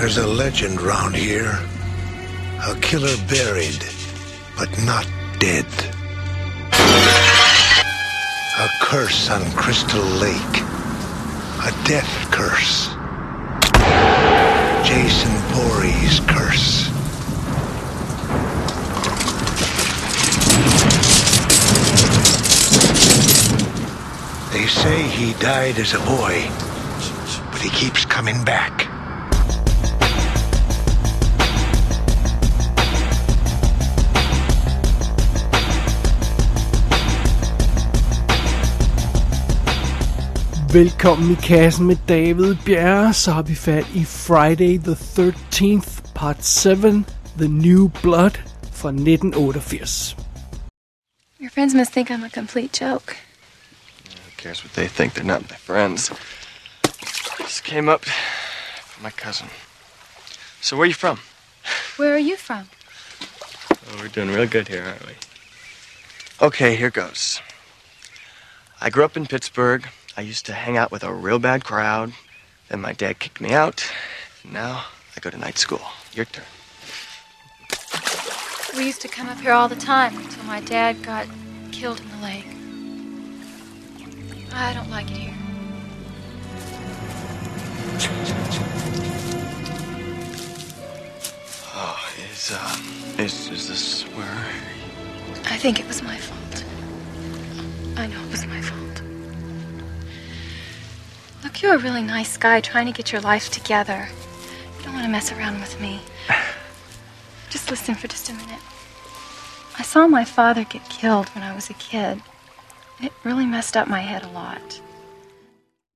There's a legend round here. A killer buried, but not dead. A curse on Crystal Lake. A death curse. Jason Voorhees' curse. They say he died as a boy, but he keeps coming back. Velkommen i kassen med David Bjerre, så har vi fat i Friday the 13th, part 7, The New Blood fra 1988. Your friends must think I'm a complete joke. Who cares what they think? They're not my friends. This came up for my cousin. So where are you from? Where are you from? Oh, we're doing real good here, aren't we? Okay, here goes. I grew up in Pittsburgh. I used to hang out with a real bad crowd. Then my dad kicked me out. And now I go to night school. Your turn. We used to come up here all the time until my dad got killed in the lake. I don't like it here. Oh, is um, is is this where? I think it was my fault. I know it was my fault. Look, you're a really nice guy trying to get your life together. You don't want to mess around with me. Just listen for just a minute. I saw my father get killed when I was a kid. It really messed up my head a lot.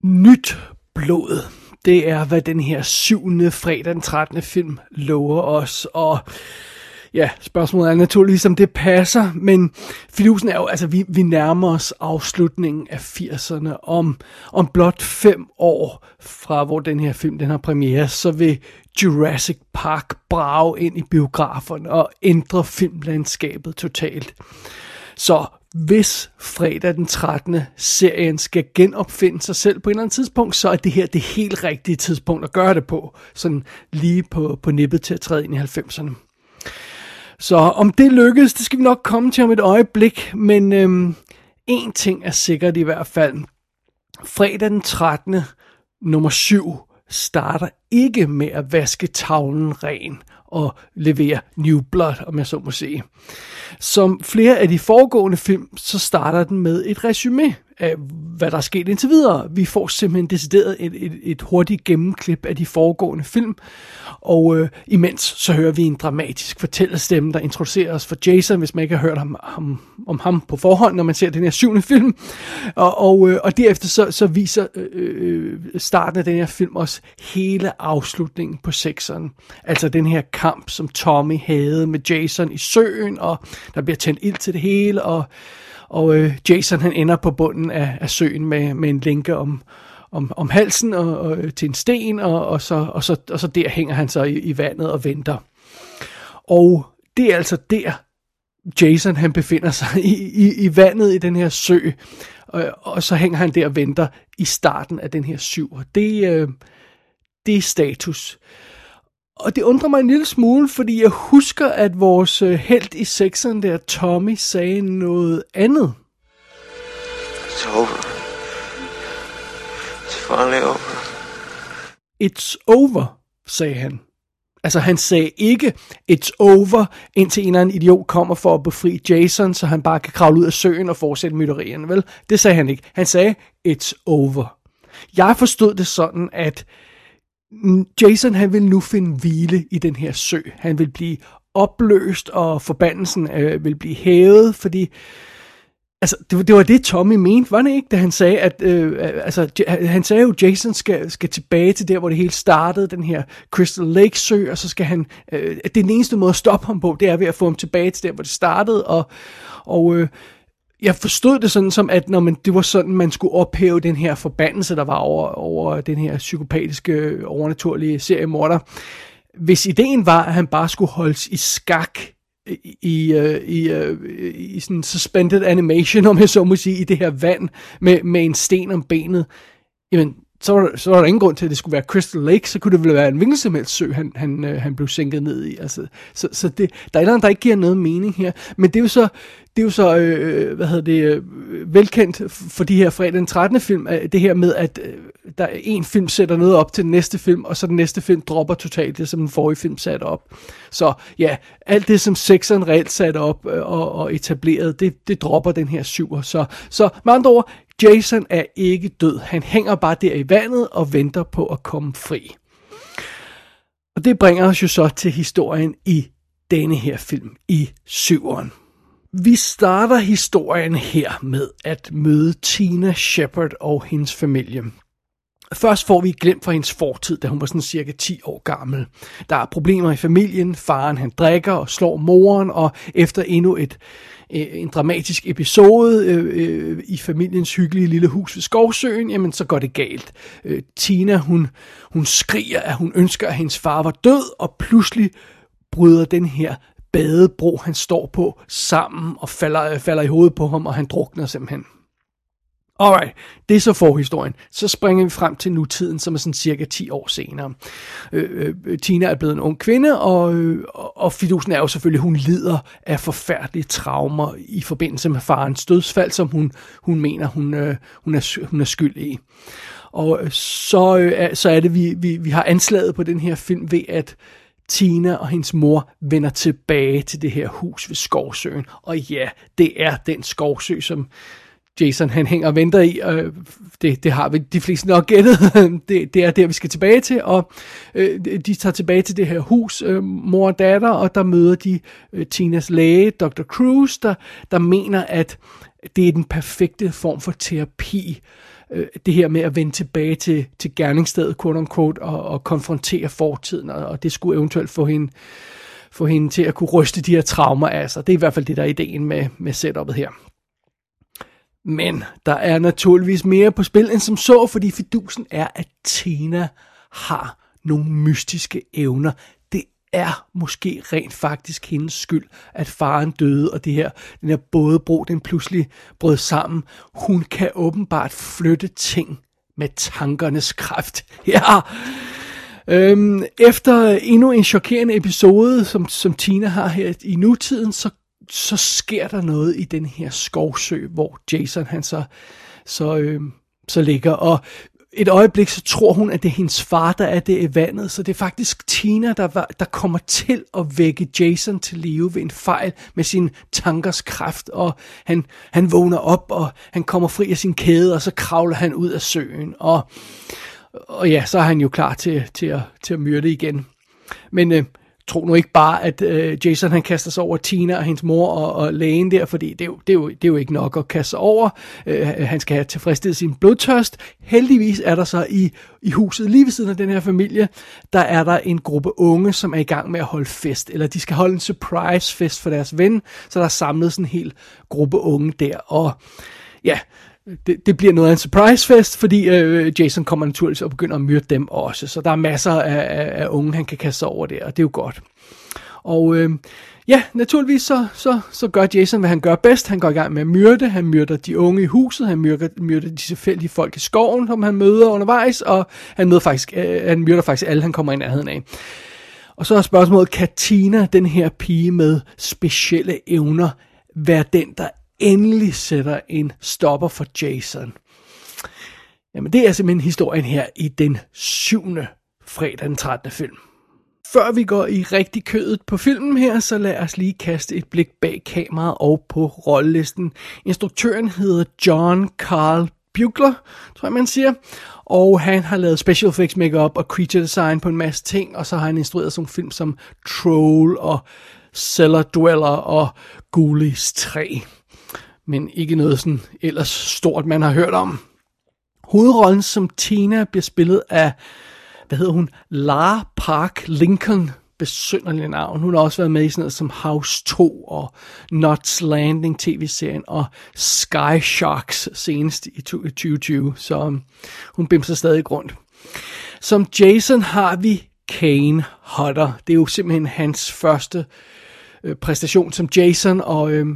Nyt blod. Det er, hvad den her syvende fredag den 13. film lover os, og ja, spørgsmålet er naturligvis, om det passer, men fidusen er jo, altså vi, vi nærmer os afslutningen af 80'erne, om, om blot fem år fra hvor den her film den har premiere, så vil Jurassic Park brage ind i biograferne og ændre filmlandskabet totalt. Så hvis fredag den 13. serien skal genopfinde sig selv på et eller andet tidspunkt, så er det her det helt rigtige tidspunkt at gøre det på. Sådan lige på, på nippet til at træde ind i 90'erne. Så om det lykkes, det skal vi nok komme til om et øjeblik, men øhm, en ting er sikkert i hvert fald. Fredag den 13. nummer 7 starter ikke med at vaske tavlen ren og levere New Blood, om jeg så må sige. Som flere af de foregående film, så starter den med et resume af, hvad der er sket indtil videre. Vi får simpelthen decideret et, et, et hurtigt gennemklip af de foregående film, og øh, imens så hører vi en dramatisk fortællerstemme, der introducerer os for Jason, hvis man ikke har hørt ham, ham, om ham på forhånd, når man ser den her syvende film. Og, og, øh, og derefter så, så viser øh, øh, starten af den her film også hele afslutningen på sekseren. Altså den her kamp, som Tommy havde med Jason i søen, og der bliver tændt ild til det hele, og og øh, Jason han ender på bunden af, af søen med, med en lænke om, om, om halsen og, og, øh, til en sten, og, og, så, og, så, og så der hænger han så i, i vandet og venter. Og det er altså der, Jason han befinder sig i, i, i vandet i den her sø, og, og så hænger han der og venter i starten af den her syv. Og det, øh, det er status. Og det undrer mig en lille smule, fordi jeg husker, at vores øh, held i sekseren der, Tommy, sagde noget andet. It's over. It's finally over. It's over, sagde han. Altså han sagde ikke, it's over, indtil en eller anden idiot kommer for at befri Jason, så han bare kan kravle ud af søen og fortsætte mytterierne, vel? Det sagde han ikke. Han sagde, it's over. Jeg forstod det sådan, at Mm, Jason han vil nu finde hvile i den her sø. Han vil blive opløst, og forbandelsen øh, vil blive hævet, fordi altså, det, var, det var det, Tommy mente, var det ikke, da han sagde, at øh, øh altså, han sagde jo, at Jason skal, skal tilbage til der, hvor det hele startede, den her Crystal Lake sø, og så skal han, øh, det er den eneste måde at stoppe ham på, det er ved at få ham tilbage til der, hvor det startede, og, og øh, jeg forstod det sådan som, at når man, det var sådan, man skulle ophæve den her forbandelse, der var over, over den her psykopatiske, overnaturlige seriemorder. Hvis ideen var, at han bare skulle holdes i skak i, i, øh, i, øh, i sådan suspended animation, om jeg så må sige, i det her vand med, med en sten om benet, jamen, så var, der, så var der ingen grund til, at det skulle være Crystal Lake, så kunne det vel være en hvilken som helst sø, han, han, øh, han blev sænket ned i. Altså, så så det, der er noget, der ikke giver noget mening her. Men det er jo så, det er jo så øh, øh, hvad hedder det, øh, velkendt for de her fredag den 13. film, øh, det her med, at øh, der er en film sætter noget op til den næste film, og så den næste film dropper totalt det, som den forrige film satte op. Så ja, alt det, som sekseren reelt satte op øh, og, og etableret, det, det dropper den her syver. Så, så med andre ord, Jason er ikke død. Han hænger bare der i vandet og venter på at komme fri. Og det bringer os jo så til historien i denne her film, i syveren. Vi starter historien her med at møde Tina Shepard og hendes familie. Først får vi glemt fra hendes fortid, da hun var sådan cirka 10 år gammel. Der er problemer i familien, faren han drikker og slår moren, og efter endnu et, øh, en dramatisk episode øh, øh, i familiens hyggelige lille hus ved Skovsøen, jamen så går det galt. Øh, Tina, hun, hun skriger, at hun ønsker, at hendes far var død, og pludselig bryder den her badebro, han står på, sammen og falder, falder i hovedet på ham, og han drukner simpelthen. Alright, det er så forhistorien. Så springer vi frem til nutiden, som er sådan cirka 10 år senere. Øh, øh, Tina er blevet en ung kvinde, og, øh, og fidusen er jo selvfølgelig, hun lider af forfærdelige traumer i forbindelse med farens dødsfald, som hun, hun mener, hun, øh, hun, er, hun er skyld i. Og øh, så, øh, så er det, vi, vi, vi har anslaget på den her film ved, at Tina og hendes mor vender tilbage til det her hus ved Skovsøen. Og ja, det er den skovsø, som Jason han hænger og venter i. Øh, det, det har vi de fleste nok gættet. det, det er der, vi skal tilbage til. Og øh, de tager tilbage til det her hus, øh, mor og datter, og der møder de øh, Tinas læge, Dr. Cruz, der, der mener, at det er den perfekte form for terapi øh, Øh, det her med at vende tilbage til, til gerningsstedet, quote unquote, og, og konfrontere fortiden, og, og det skulle eventuelt få hende, få hende til at kunne ryste de her traumer af sig. Det er i hvert fald det, der er ideen med, med setupet her. Men der er naturligvis mere på spil end som så, fordi fidusen er, at Tina har nogle mystiske evner. Er måske rent faktisk hendes skyld, at faren døde, og det her, den her bådebro, den pludselig brød sammen. Hun kan åbenbart flytte ting med tankernes kraft. Ja, Øhm, efter endnu en chokerende episode, som, som Tina har her i nutiden, så så sker der noget i den her skovsø, hvor Jason han så, så, øhm, så ligger. Og et øjeblik, så tror hun, at det er hendes far, der er det i vandet. Så det er faktisk Tina, der, var, der kommer til at vække Jason til live ved en fejl med sin tankers kraft. Og han, han vågner op, og han kommer fri af sin kæde, og så kravler han ud af søen. Og, og ja, så er han jo klar til, til, at, til at myrde igen. Men øh, tro nu ikke bare, at øh, Jason han kaster sig over Tina og hendes mor og, og lægen der, fordi det er, jo, det, er jo, det er jo ikke nok at kaste sig over. Øh, han skal have tilfredsstillet sin blodtørst. Heldigvis er der så i, i huset lige ved siden af den her familie, der er der en gruppe unge, som er i gang med at holde fest, eller de skal holde en surprise fest for deres ven, så der er samlet sådan en hel gruppe unge der, og ja, det, det bliver noget af en surprise fest, fordi øh, Jason kommer naturligvis og begynder at myrde dem også. Så der er masser af, af, af unge, han kan kaste over der, og det er jo godt. Og øh, ja, naturligvis så, så, så gør Jason, hvad han gør bedst. Han går i gang med at myrde. Han myrder de unge i huset. Han myrder, myrder de tilfældige folk i skoven, som han møder undervejs. Og han, møder faktisk, øh, han myrder faktisk alle, han kommer i nærheden af. Og så er spørgsmålet, kan Tina, den her pige med specielle evner, være den, der endelig sætter en stopper for Jason. Jamen det er simpelthen historien her i den syvende fredag den 13. film. Før vi går i rigtig kødet på filmen her, så lad os lige kaste et blik bag kameraet og på rollelisten. Instruktøren hedder John Carl Bugler, tror jeg man siger. Og han har lavet special effects makeup og creature design på en masse ting, og så har han instrueret sådan film som Troll og Cellar Dweller og Ghoulies 3 men ikke noget sådan ellers stort, man har hørt om. Hovedrollen som Tina bliver spillet af, hvad hedder hun, Lara Park Lincoln, besynderlig navn. Hun har også været med i sådan noget som House 2 og Nuts Landing tv-serien og Sky Sharks senest i 2020, så um, hun bimser stadig rundt. Som Jason har vi Kane Hodder. Det er jo simpelthen hans første øh, Øh, præstation som Jason, og øh,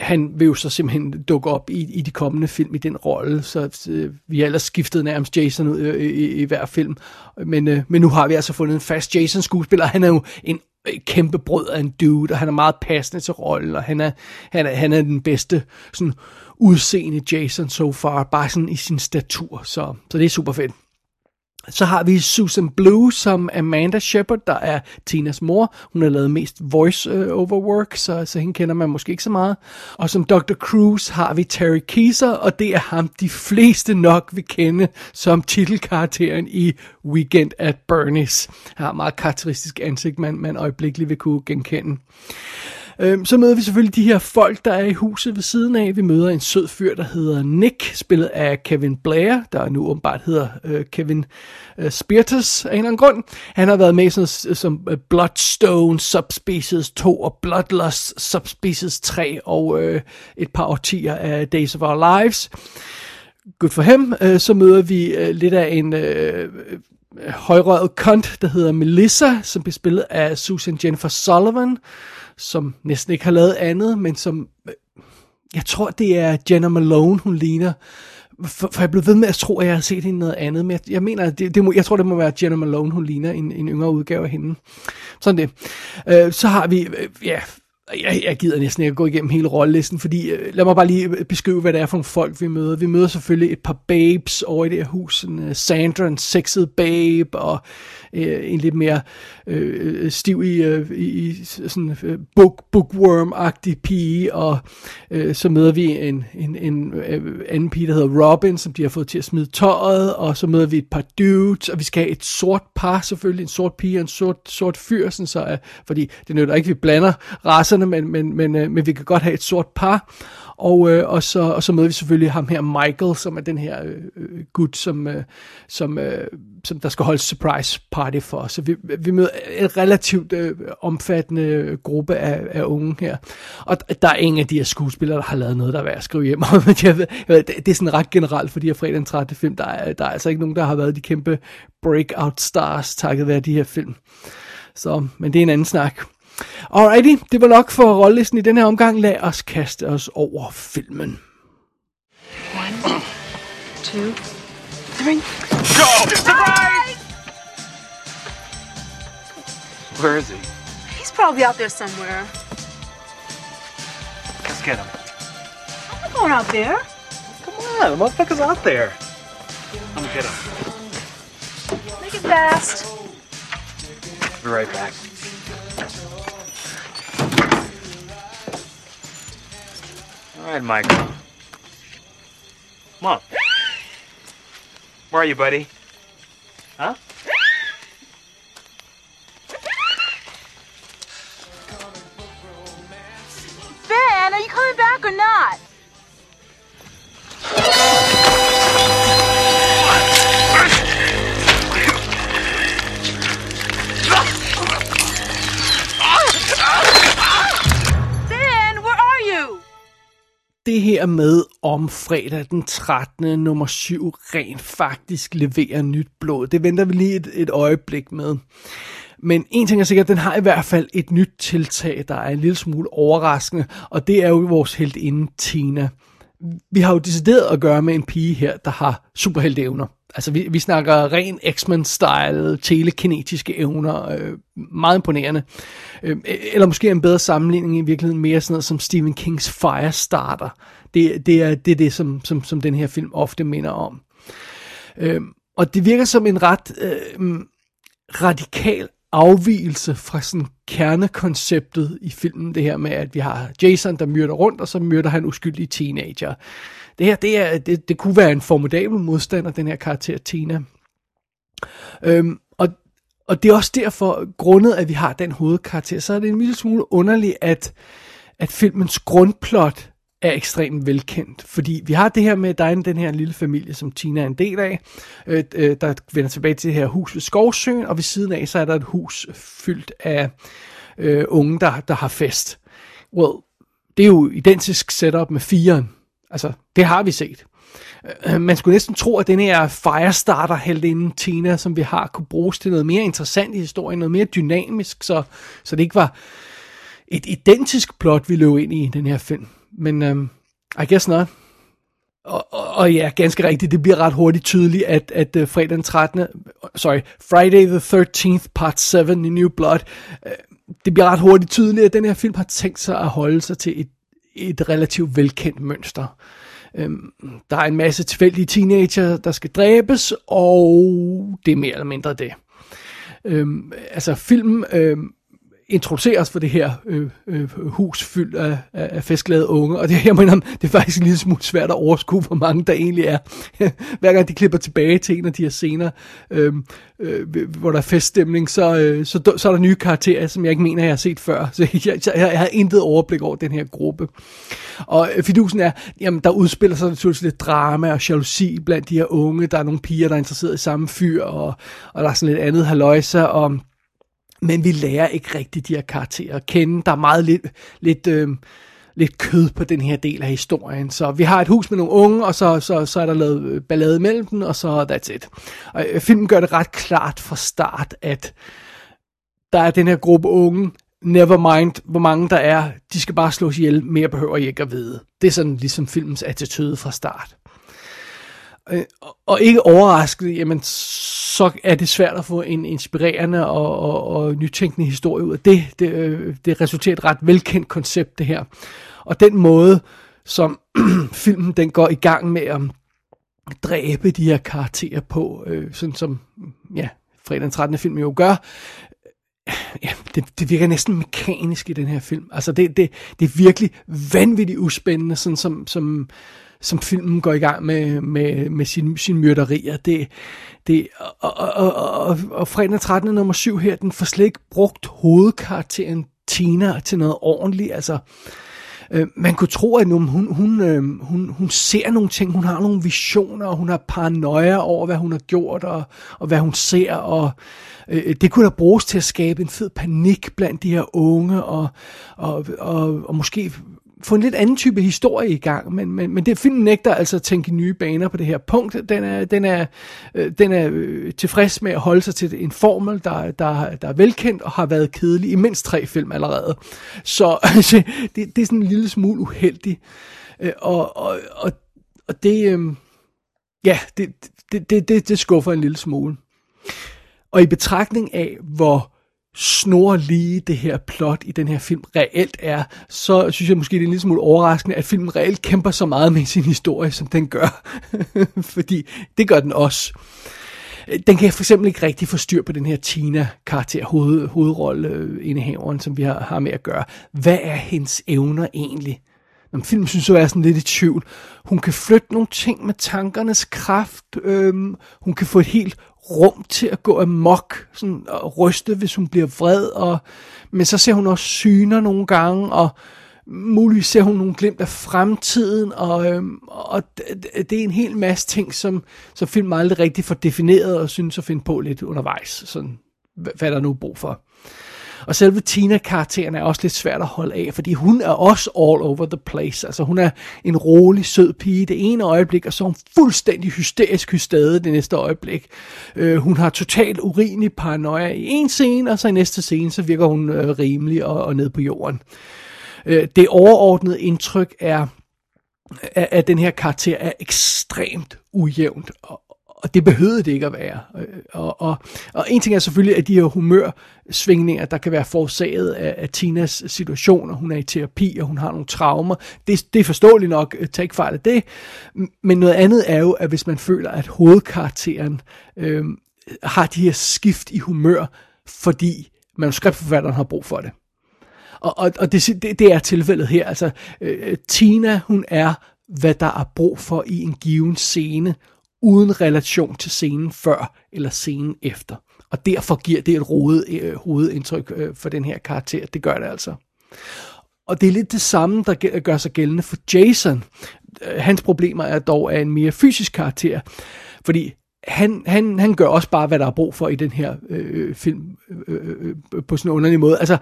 han vil jo så simpelthen dukke op i, i de kommende film i den rolle, så øh, vi har ellers skiftet nærmest Jason ud øh, i, i, i hver film, men, øh, men nu har vi altså fundet en fast Jason-skuespiller, han er jo en øh, kæmpe brød af en dude, og han er meget passende til rollen, og han er, han er, han er den bedste sådan udseende Jason so far, bare sådan i sin statur, så, så det er super fedt. Så har vi Susan Blue som Amanda Shepard, der er Tinas mor. Hun har lavet mest voice-over øh, work, så, så hende kender man måske ikke så meget. Og som Dr. Cruz har vi Terry Keeser, og det er ham, de fleste nok vil kende som titelkarakteren i Weekend at Bernie's. Han har meget karakteristisk ansigt, man, man øjeblikkeligt vil kunne genkende. Øhm, så møder vi selvfølgelig de her folk, der er i huset ved siden af. Vi møder en sød fyr, der hedder Nick, spillet af Kevin Blair, der nu åbenbart hedder øh, Kevin øh, Spiritus af en eller anden grund. Han har været med sådan, øh, som øh, Bloodstone Subspecies 2 og Bloodlust Subspecies 3 og øh, et par årtier af Days of Our Lives. Good for ham. Øh, så møder vi øh, lidt af en... Øh, øh højrøget kont, der hedder Melissa, som bliver spillet af Susan Jennifer Sullivan, som næsten ikke har lavet andet, men som, øh, jeg tror det er Jenna Malone, hun ligner, for, for jeg blev ved med at tro, at jeg har set hende noget andet, men jeg, jeg mener, det, det må, jeg tror det må være Jenna Malone, hun ligner en, en yngre udgave af hende. Sådan det. Øh, så har vi, øh, ja, jeg, jeg gider næsten ikke at gå igennem hele rollelisten, fordi øh, lad mig bare lige øh, beskrive, hvad det er for nogle folk, vi møder. Vi møder selvfølgelig et par babes over i det her hus. En, uh, Sandra, en sexet babe, og øh, en lidt mere øh, øh stiv i, øh, i sådan øh, book, bookworm-agtig pige, og øh, så møder vi en, en, en øh, anden pige, der hedder Robin, som de har fået til at smide tøjet, og så møder vi et par dudes, og vi skal have et sort par, selvfølgelig en sort pige og en sort, sort fyr, sådan så, øh, fordi det nytter ikke, vi blander racerne, men, men, men, øh, men vi kan godt have et sort par, og, øh, og, så, og så møder vi selvfølgelig ham her, Michael, som er den her øh, øh gut, som, øh, som, øh, som der skal holde surprise party for. Så vi, vi møder en relativt øh, omfattende gruppe af, af unge her. Og der er ingen af de her skuespillere, der har lavet noget, der er værd at skrive hjem om. jeg ved, jeg ved, det er sådan ret generelt for de her fredag den 30. film. Der er, der er altså ikke nogen, der har været de kæmpe breakout stars, takket være de her film. Så, men det er en anden snak. Alrighty, det var nok for rollelisten i den her omgang. Lad os kaste os over filmen. One, two, three. Go! Surprise! Where is he? He's probably out there somewhere. Let's get him. I'm not going out there. Come on, the motherfucker's out there. I'm gonna get him. Make it fast. Be right back. All right, Michael. Come on. Where are you, buddy? Huh? Ben, are you coming back or not? Det her med om fredag den 13. nummer 7 rent faktisk leverer nyt blod. Det venter vi lige et, et øjeblik med. Men en ting er sikkert, den har i hvert fald et nyt tiltag, der er en lille smule overraskende, og det er jo vores heltinde Tina. Vi har jo decideret at gøre med en pige her, der har superhelteevner. Altså, vi, vi snakker ren X-Men-style, telekinetiske evner, øh, meget imponerende. Øh, eller måske en bedre sammenligning i virkeligheden mere sådan noget som Stephen Kings Firestarter. Det, det er det, er det som, som, som den her film ofte minder om. Øh, og det virker som en ret øh, radikal afvielse fra sådan kernekonceptet i filmen, det her med, at vi har Jason, der myrder rundt, og så myrder han uskyldige teenager. Det her, det, er, det, det kunne være en formidabel modstander, den her karakter Tina. Øhm, og, og det er også derfor, grundet at vi har den hovedkarakter, så er det en lille smule underligt, at, at filmens grundplot er ekstremt velkendt. Fordi vi har det her med, at der er den her lille familie, som Tina er en del af, øh, øh, der vender tilbage til det her hus ved Skovsøen, og ved siden af, så er der et hus fyldt af øh, unge, der, der har fest. Well, det er jo identisk setup med firen. Altså, det har vi set. Øh, man skulle næsten tro, at den her firestarter inden Tina, som vi har, kunne bruges til noget mere interessant i historien, noget mere dynamisk, så, så det ikke var et identisk plot, vi løb ind i den her film. Men um, I guess not. Og, og, og ja, ganske rigtigt, det bliver ret hurtigt tydeligt, at, at uh, fredag den 13. Sorry, Friday the 13th part 7 i New Blood, uh, det bliver ret hurtigt tydeligt, at den her film har tænkt sig at holde sig til et, et relativt velkendt mønster. Øhm, der er en masse tilfældige teenager, der skal dræbes, og det er mere eller mindre det. Øhm, altså filmen øhm, introduceres for det her øh, øh, hus fyldt af, af, af festglade unge, og det, jeg mener, det er faktisk en lille smule svært at overskue, hvor mange der egentlig er. Hver gang de klipper tilbage til en af de her scener, øh, øh, hvor der er feststemning, så, øh, så, så er der nye karakterer, som jeg ikke mener, jeg har set før. Så jeg, jeg, jeg har intet overblik over den her gruppe. Og øh, fidusen er, jamen der udspiller sig naturligvis lidt drama og jalousi blandt de her unge. Der er nogle piger, der er interesseret i samme fyr, og, og der er sådan lidt andet haløjse, og men vi lærer ikke rigtig de her karakterer at kende. Der er meget lidt, lidt, øh, lidt kød på den her del af historien. Så vi har et hus med nogle unge, og så, så, så er der lavet øh, ballade mellem dem, og så that's it. Og øh, filmen gør det ret klart fra start, at der er den her gruppe unge, never mind hvor mange der er, de skal bare slås ihjel, mere behøver I ikke at vide. Det er sådan ligesom filmens attitude fra start. Øh, og ikke overrasket, jamen så er det svært at få en inspirerende og, og, og nytænkende historie ud af det. Det, øh, det resulterer et ret velkendt koncept, det her. Og den måde, som filmen den går i gang med at dræbe de her karakterer på, øh, sådan som ja, fredag den 13. film jo gør, øh, ja, det, det virker næsten mekanisk i den her film. Altså det, det, det er virkelig vanvittigt uspændende, sådan som, som som filmen går i gang med, med, med sin, sin myrderier. Det, det, og, og, og, og, og fredag 13. nummer 7 her, den får slet ikke brugt hovedkarakteren Tina til noget ordentligt. Altså, øh, man kunne tro, at hun, hun, hun, øh, hun, hun ser nogle ting, hun har nogle visioner, og hun har paranoia over, hvad hun har gjort, og, og hvad hun ser, og øh, det kunne da bruges til at skabe en fed panik blandt de her unge, og, og, og, og måske få en lidt anden type historie i gang, men, men, men det film nægter altså at tænke nye baner på det her punkt. Den er, den er, øh, den er øh, tilfreds med at holde sig til en formel, der, der, der er velkendt og har været kedelig i mindst tre film allerede. Så altså, det, det er sådan en lille smule uheldigt. Øh, og, og, og, og det, øh, ja, det, det, det, det, det skuffer en lille smule. Og i betragtning af, hvor snorlige det her plot i den her film reelt er, så synes jeg måske, det er en lille smule overraskende, at filmen reelt kæmper så meget med sin historie, som den gør. Fordi det gør den også. Den kan for eksempel ikke rigtig få styr på den her Tina-karakter, hoved, hovedrolleindehaveren, som vi har, har med at gøre. Hvad er hendes evner egentlig? Når filmen synes jeg er sådan lidt i tvivl. Hun kan flytte nogle ting med tankernes kraft. Øhm, hun kan få et helt rum til at gå amok, sådan og ryste, hvis hun bliver vred, og, men så ser hun også syner nogle gange, og muligvis ser hun nogle glimt af fremtiden, og, øhm, og det, det er en hel masse ting, som, som film aldrig rigtig får defineret, og synes at finde på lidt undervejs, sådan, hvad der nu er brug for. Og selve Tina-karakteren er også lidt svært at holde af, fordi hun er også all over the place. Altså hun er en rolig, sød pige det ene øjeblik, og så er hun fuldstændig hysterisk hystade det næste øjeblik. Øh, hun har totalt urinlig paranoia i en scene, og så i næste scene, så virker hun øh, rimelig og, og ned på jorden. Øh, det overordnede indtryk er, at den her karakter er ekstremt ujævnt og, og det behøvede det ikke at være. Øh, og, og, og en ting er selvfølgelig, at de her humørsvingninger, der kan være forårsaget af, af Tinas situation, og hun er i terapi, og hun har nogle traumer, det, det er forståeligt nok, øh, tag ikke fejl af det, men noget andet er jo, at hvis man føler, at hovedkarakteren øh, har de her skift i humør, fordi manuskriptforfatteren har brug for det. Og, og, og det, det, det er tilfældet her. Altså, øh, øh Tina, hun er, hvad der er brug for i en given scene uden relation til scenen før eller scenen efter. Og derfor giver det et rodet øh, hovedindtryk øh, for den her karakter. Det gør det altså. Og det er lidt det samme, der gør sig gældende for Jason. Øh, hans problemer er dog af en mere fysisk karakter. Fordi han, han, han gør også bare, hvad der er brug for i den her øh, øh film øh, øh, øh, på sådan en underlig måde. Altså,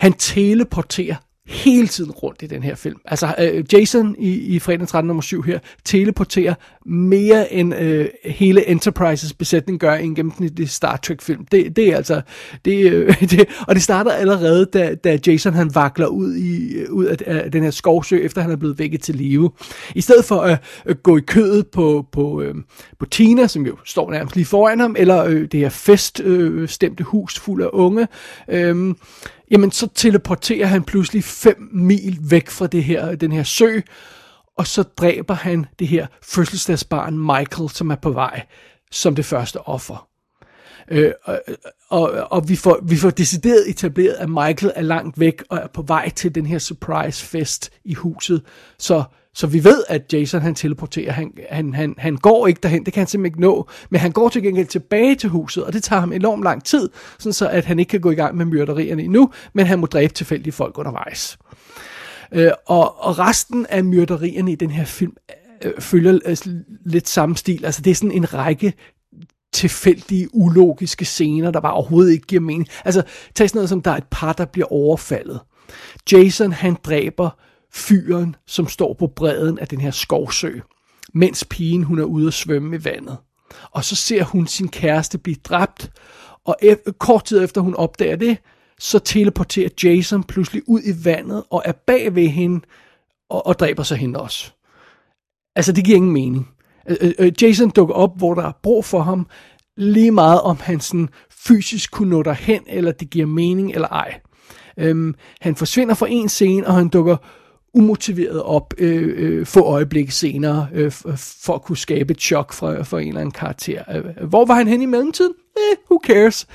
han teleporterer hele tiden rundt i den her film. Altså øh, Jason i, i fredag 13 nummer 7 her teleporterer mere end øh, hele Enterprises besætning gør i en gennemsnitlig Star Trek film. Det, det er altså det, øh, det, og det starter allerede da, da Jason han vakler ud i øh, ud af, af den her skovsø efter han er blevet vækket til live. I stedet for at øh, gå i kødet på på, øh, på Tina som jo står nærmest lige foran ham eller øh, det her feststemte øh, hus fuld af unge øh, jamen så teleporterer han pludselig 5 mil væk fra det her, den her sø, og så dræber han det her fødselsdagsbarn Michael, som er på vej som det første offer. Øh, og, og, og vi, får, vi får decideret etableret, at Michael er langt væk og er på vej til den her surprise fest i huset. Så så vi ved, at Jason han teleporterer. Han, han, han, han går ikke derhen, det kan han simpelthen ikke nå. Men han går til gengæld tilbage til huset, og det tager ham enormt lang tid, sådan så at han ikke kan gå i gang med myrderierne endnu, men han må dræbe tilfældige folk undervejs. Øh, og, og resten af myrderierne i den her film øh, følger øh, lidt samme stil. Altså det er sådan en række tilfældige, ulogiske scener, der bare overhovedet ikke giver mening. Altså, tag sådan noget som, der er et par, der bliver overfaldet. Jason, han dræber fyren, som står på bredden af den her skovsø, mens pigen hun er ude at svømme i vandet. Og så ser hun sin kæreste blive dræbt, og e- kort tid efter hun opdager det, så teleporterer Jason pludselig ud i vandet og er bag ved hende og, og dræber sig hende også. Altså, det giver ingen mening. Øh, øh, øh, Jason dukker op, hvor der er brug for ham, lige meget om han sådan fysisk kunne nå derhen, eller det giver mening eller ej. Øhm, han forsvinder fra en scene, og han dukker umotiveret op øh, øh, få øjeblik senere, øh, øh, for at kunne skabe et chok for, for en eller anden karakter. Øh, hvor var han hen i mellemtiden? Eh, who cares?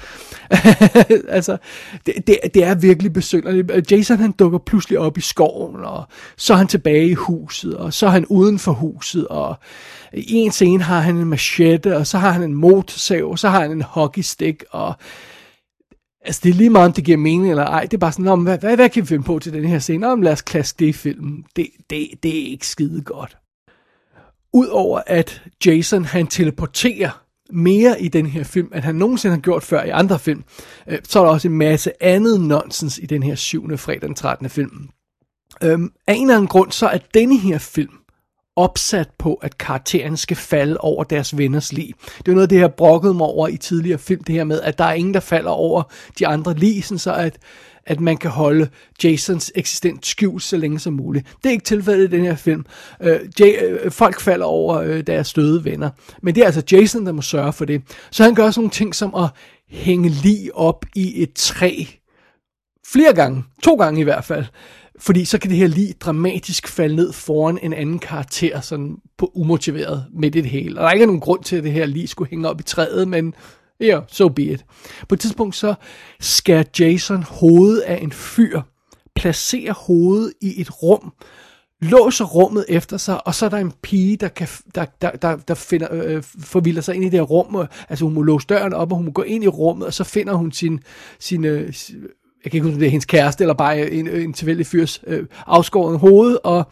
altså, det, det, det er virkelig besynderligt. Jason han dukker pludselig op i skoven, og så er han tilbage i huset, og så er han uden for huset, og i en scene har han en machete, og så har han en motorsav, og så har han en hockeystick, og Altså, det er lige meget, om det giver mening eller ej. Det er bare sådan, hvad, hvad, hvad kan vi finde på til den her scene? Om lad os klasse det i filmen. Det, det, det er ikke skide godt. Udover at Jason, han teleporterer mere i den her film, end han nogensinde har gjort før i andre film, øh, så er der også en masse andet nonsens i den her 7. fredag den 13. film. Øhm, af en eller anden grund, så er denne her film opsat på, at karakteren skal falde over deres venners liv. Det er noget, det her brokkede mig over i tidligere film, det her med, at der er ingen, der falder over de andre lige, så at, at man kan holde Jasons eksistens skjult så længe som muligt. Det er ikke tilfældet i den her film. Øh, J- øh, folk falder over øh, deres døde venner. Men det er altså Jason, der må sørge for det. Så han gør sådan nogle ting som at hænge lige op i et træ. Flere gange. To gange i hvert fald. Fordi så kan det her lige dramatisk falde ned foran en anden karakter, sådan på umotiveret midt i det hele. Og der er ikke nogen grund til, at det her lige skulle hænge op i træet, men ja, yeah, so be it. På et tidspunkt så skærer Jason hovedet af en fyr, placerer hovedet i et rum, låser rummet efter sig, og så er der en pige, der, kan, der, der, der, der finder, øh, øh forvilder sig ind i det her rum. Og, altså hun må låse døren op, og hun må gå ind i rummet, og så finder hun sin, sin øh, jeg kan ikke huske, om det er hendes kæreste, eller bare en, en tilfældig fyrs øh, afskåret hoved, og,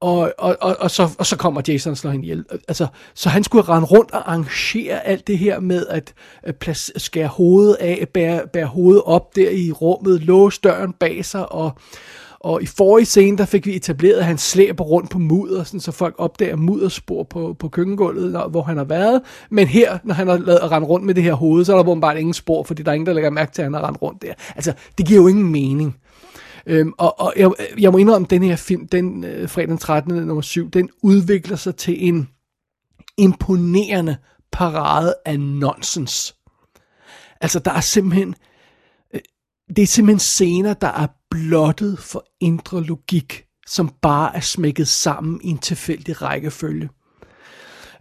og, og, og, og, så, og så kommer Jason og slår hende ihjel. Altså, så han skulle rende rundt og arrangere alt det her med at, at plads, skære hovedet af, bære, bære hovedet op der i rummet, låse døren bag sig, og, og i forrige scene, der fik vi etableret, at han slæber rundt på mudder, sådan, så folk opdager mudderspor på, på køkkengulvet, når, hvor han har været. Men her, når han har lavet rende rundt med det her hoved, så er der bare ingen spor, fordi der er ingen, der lægger mærke til, at han har rendt rundt der. Altså, det giver jo ingen mening. Øhm, og og jeg, jeg må indrømme, at den her film, den øh, fredag den 13. nummer 7, den udvikler sig til en imponerende parade af nonsens. Altså, der er simpelthen øh, det er simpelthen scener, der er blottet for indre logik, som bare er smækket sammen i en tilfældig rækkefølge.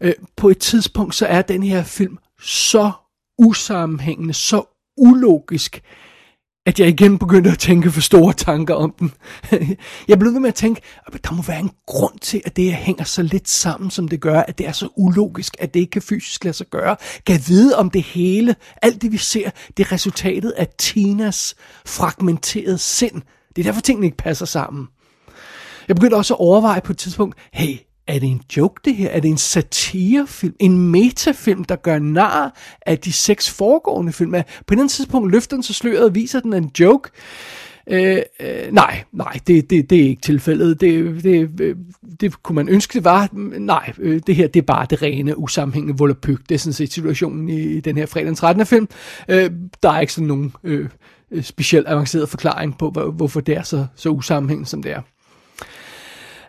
Øh, på et tidspunkt så er den her film så usammenhængende, så ulogisk, at jeg igen begyndte at tænke for store tanker om den. jeg blev ved med at tænke, at der må være en grund til, at det her hænger så lidt sammen, som det gør, at det er så ulogisk, at det ikke kan fysisk lade sig gøre. Kan vide om det hele, alt det vi ser, det er resultatet af Tinas fragmenterede sind. Det er derfor tingene ikke passer sammen. Jeg begyndte også at overveje på et tidspunkt, hey, er det en joke det her? Er det en satirefilm? En metafilm, der gør nar af de seks foregående film? På et eller andet tidspunkt løfter den så sløret og viser den en joke. Øh, øh, nej, nej, det, det, det er ikke tilfældet. Det, det, øh, det kunne man ønske, det var. Nej, øh, det her det er bare det rene, usammenhængende volapyk. Det er sådan set situationen i, i den her fredag 13. film. Øh, der er ikke sådan nogen øh, øh specielt avanceret forklaring på, hvorfor det er så, så usammenhængende, som det er.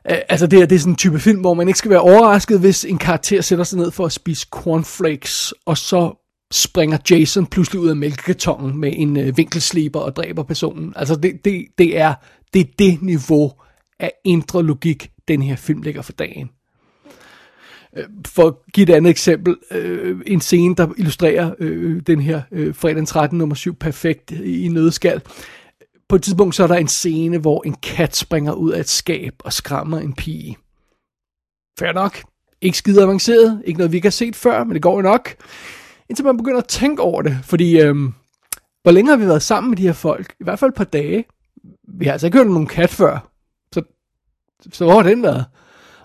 Altså det, her, det er sådan en type film, hvor man ikke skal være overrasket, hvis en karakter sætter sig ned for at spise cornflakes, og så springer Jason pludselig ud af mælkekartongen med en øh, vinkelsliber og dræber personen. Altså det, det, det, er, det er det niveau af indre logik, den her film lægger for dagen. For at give et andet eksempel, øh, en scene, der illustrerer øh, den her øh, fredag 13. nummer 7 perfekt i, i nødskal. På et tidspunkt så er der en scene, hvor en kat springer ud af et skab og skræmmer en pige. Fair nok. Ikke skide avanceret. Ikke noget, vi ikke har set før, men det går jo nok indtil man begynder at tænke over det. Fordi, øhm, hvor længe har vi været sammen med de her folk? I hvert fald et par dage. Vi har altså ikke hørt om nogen kat før. Så, så hvor har den været?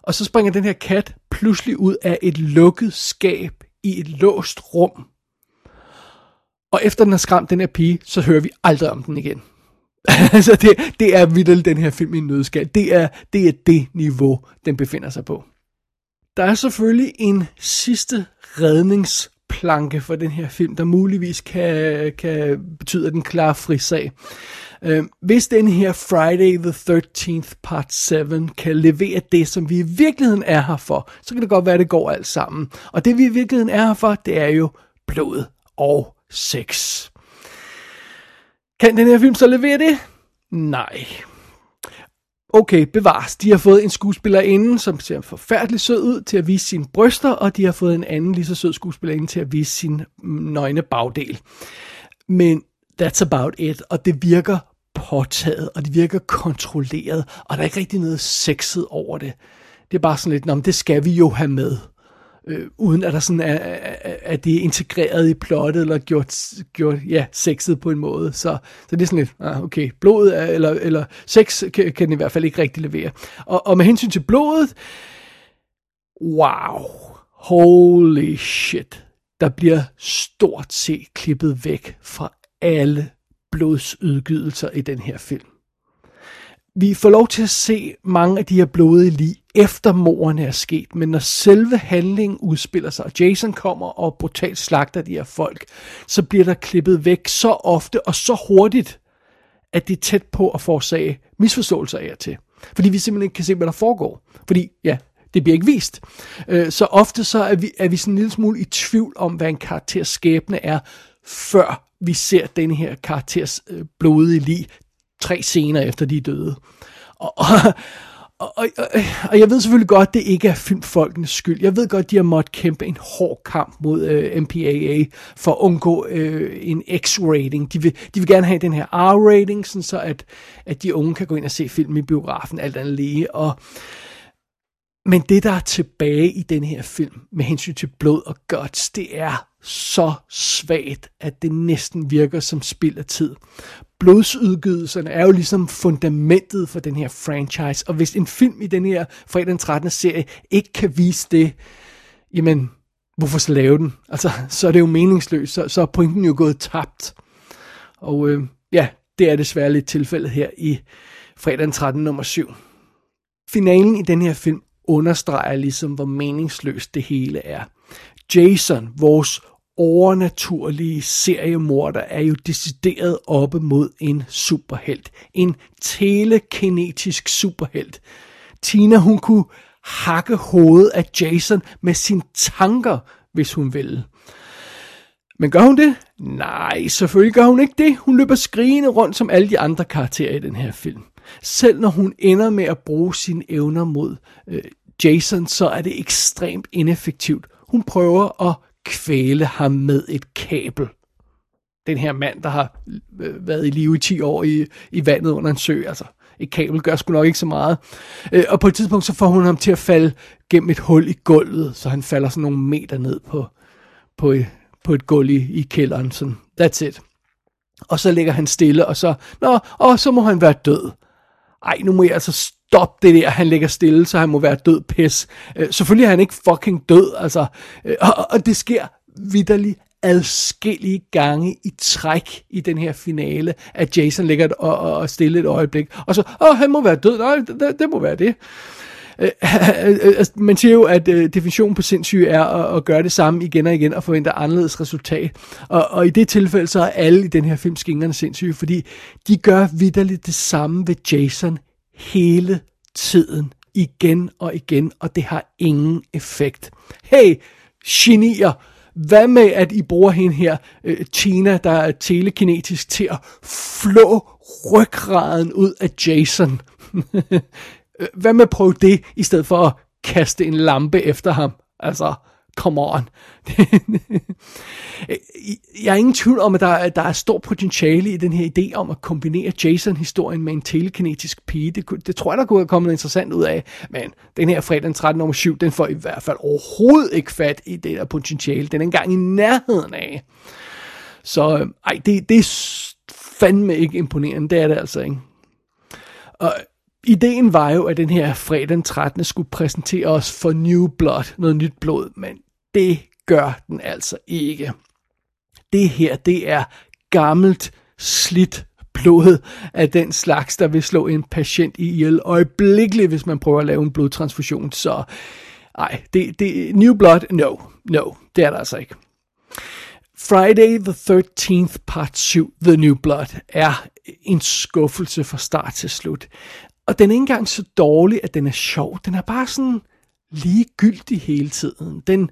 Og så springer den her kat pludselig ud af et lukket skab i et låst rum. Og efter den har skræmt den her pige, så hører vi aldrig om den igen. altså det, det er vidderligt den her film i en nødskal. Det er, det er det niveau, den befinder sig på. Der er selvfølgelig en sidste redningsplanke for den her film, der muligvis kan, kan betyde den klare frisag. Øh, hvis den her Friday the 13th part 7 kan levere det, som vi i virkeligheden er her for, så kan det godt være, at det går alt sammen. Og det vi i virkeligheden er her for, det er jo blod og sex. Kan den her film så levere det? Nej okay, bevares. De har fået en skuespillerinde, som ser forfærdeligt sød ud til at vise sine bryster, og de har fået en anden lige så sød skuespillerinde til at vise sin nøgne bagdel. Men that's about it, og det virker påtaget, og det virker kontrolleret, og der er ikke rigtig noget sexet over det. Det er bare sådan lidt, Nå, men det skal vi jo have med øh, uden at der sådan er, er, er det integreret i plottet, eller gjort, gjort ja, sexet på en måde. Så, så det er sådan lidt, ah, okay, blodet er, eller, eller sex kan, kan den i hvert fald ikke rigtig levere. Og, og med hensyn til blodet, wow, holy shit, der bliver stort set klippet væk fra alle blodsudgydelser i den her film. Vi får lov til at se mange af de her blodige lig efter morderne er sket, men når selve handlingen udspiller sig, og Jason kommer og brutalt slagter de her folk, så bliver der klippet væk så ofte og så hurtigt, at det er tæt på at forårsage misforståelser af til. Fordi vi simpelthen ikke kan se, hvad der foregår. Fordi, ja, det bliver ikke vist. Øh, så ofte så er vi, er vi sådan en lille smule i tvivl om, hvad en karakters skæbne er, før vi ser den her karakters øh, blodige lig tre scener efter de er døde. Og, og, og, og, og jeg ved selvfølgelig godt, det ikke er filmfolkenes skyld. Jeg ved godt, de har måttet kæmpe en hård kamp mod øh, MPAA for at undgå øh, en X-rating. De vil, de vil gerne have den her R-rating, sådan så at, at de unge kan gå ind og se film i biografen, alt andet lige. Og, men det, der er tilbage i den her film med hensyn til blod og guts, det er så svagt, at det næsten virker som spild af tid blodsudgydelserne er jo ligesom fundamentet for den her franchise, og hvis en film i den her fredag den 13. serie ikke kan vise det, jamen, hvorfor så lave den? Altså, så er det jo meningsløst, så, så er pointen jo gået tabt. Og øh, ja, det er desværre lidt tilfældet her i fredag den 13. nummer 7. Finalen i den her film understreger ligesom, hvor meningsløst det hele er. Jason, vores overnaturlige seriemorder er jo decideret oppe mod en superhelt. En telekinetisk superhelt. Tina, hun kunne hakke hovedet af Jason med sine tanker, hvis hun ville. Men gør hun det? Nej, selvfølgelig gør hun ikke det. Hun løber skrigende rundt som alle de andre karakterer i den her film. Selv når hun ender med at bruge sine evner mod øh, Jason, så er det ekstremt ineffektivt. Hun prøver at kvæle ham med et kabel. Den her mand, der har øh, været i live i 10 år i, i vandet under en sø, altså et kabel gør sgu nok ikke så meget. Øh, og på et tidspunkt, så får hun ham til at falde gennem et hul i gulvet, så han falder sådan nogle meter ned på, på, øh, på et gulv i, i kælderen. Sådan, that's it. Og så ligger han stille, og så, nå, og så må han være død. Ej, nu må jeg altså stop det der, han ligger stille, så han må være død pis. Øh, selvfølgelig er han ikke fucking død, altså. Øh, og, og det sker vidderligt adskillige gange i træk i den her finale, at Jason ligger og, og, og stille et øjeblik, og så, åh, han må være død, nej, det, det må være det. Øh, altså, man siger jo, at øh, definitionen på sindssyge er at, at gøre det samme igen og igen og forvente anderledes resultat. Og, og i det tilfælde, så er alle i den her film skingerne sindssyge, fordi de gør vidderligt det samme ved Jason hele tiden. Igen og igen, og det har ingen effekt. Hey, genier! Hvad med, at I bruger hende her, øh, Tina, der er telekinetisk, til at flå ryggraden ud af Jason? Øh, hvad med at prøve det, i stedet for at kaste en lampe efter ham? Altså, come on. jeg er ingen tvivl om, at der, der er stor potentiale i den her idé om at kombinere Jason-historien med en telekinetisk pige. Det, det tror jeg, der kunne have kommet noget interessant ud af. Men den her fredag den 13. nummer 7, den får i hvert fald overhovedet ikke fat i det der potentiale. Den er engang i nærheden af. Så ej, det, det er fandme ikke imponerende. Det er det altså ikke. Og ideen var jo, at den her fredag den 13. skulle præsentere os for New Blood, noget nyt blod, men det gør den altså ikke. Det her, det er gammelt, slidt blod af den slags, der vil slå en patient i ihjel øjeblikkeligt, hvis man prøver at lave en blodtransfusion. Så ej, det, det, New Blood, no, no, det er der altså ikke. Friday the 13th part 7, The New Blood, er en skuffelse fra start til slut. Og den er ikke engang så dårlig, at den er sjov. Den er bare sådan ligegyldig hele tiden. Den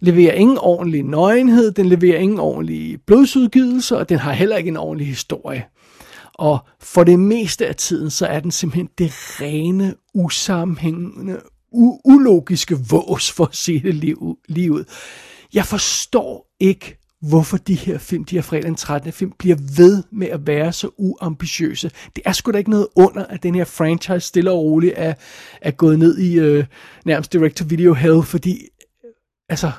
leverer ingen ordentlig nøgenhed, den leverer ingen ordentlig blodsudgivelse, og den har heller ikke en ordentlig historie. Og for det meste af tiden, så er den simpelthen det rene, usammenhængende, u- ulogiske vås, for at se det liv- ud. Jeg forstår ikke, hvorfor de her film, de her fredag den 13. film, bliver ved med at være så uambitiøse. Det er sgu da ikke noget under, at den her franchise stille og roligt er, er gået ned i øh, nærmest direct-to-video hell, fordi, øh, altså,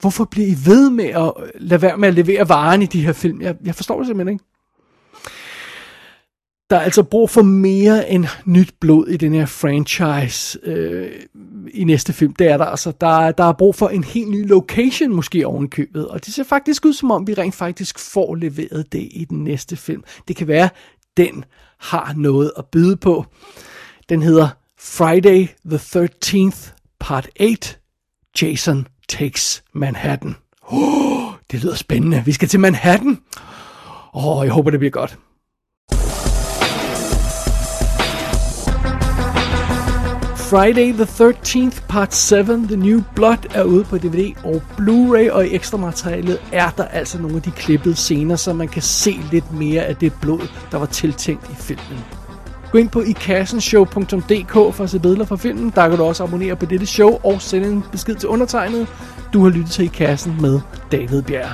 hvorfor bliver I ved med at lade være med at levere varen i de her film? Jeg, jeg forstår det simpelthen ikke. Der er altså brug for mere end nyt blod i den her franchise øh, i næste film. Det er der altså. Der, der er brug for en helt ny location måske ovenkøbet. Og det ser faktisk ud som om, vi rent faktisk får leveret det i den næste film. Det kan være, den har noget at byde på. Den hedder Friday the 13th Part 8 Jason Takes Manhattan. Oh, det lyder spændende. Vi skal til Manhattan. Åh, oh, jeg håber, det bliver godt. Friday the 13th Part 7 The New Blood er ude på DVD og Blu-ray, og i ekstra materialet er der altså nogle af de klippede scener, så man kan se lidt mere af det blod, der var tiltænkt i filmen. Gå ind på ikassenshow.dk for at se billeder fra filmen. Der kan du også abonnere på dette show og sende en besked til undertegnet. Du har lyttet til I Kassen med David Bjerg.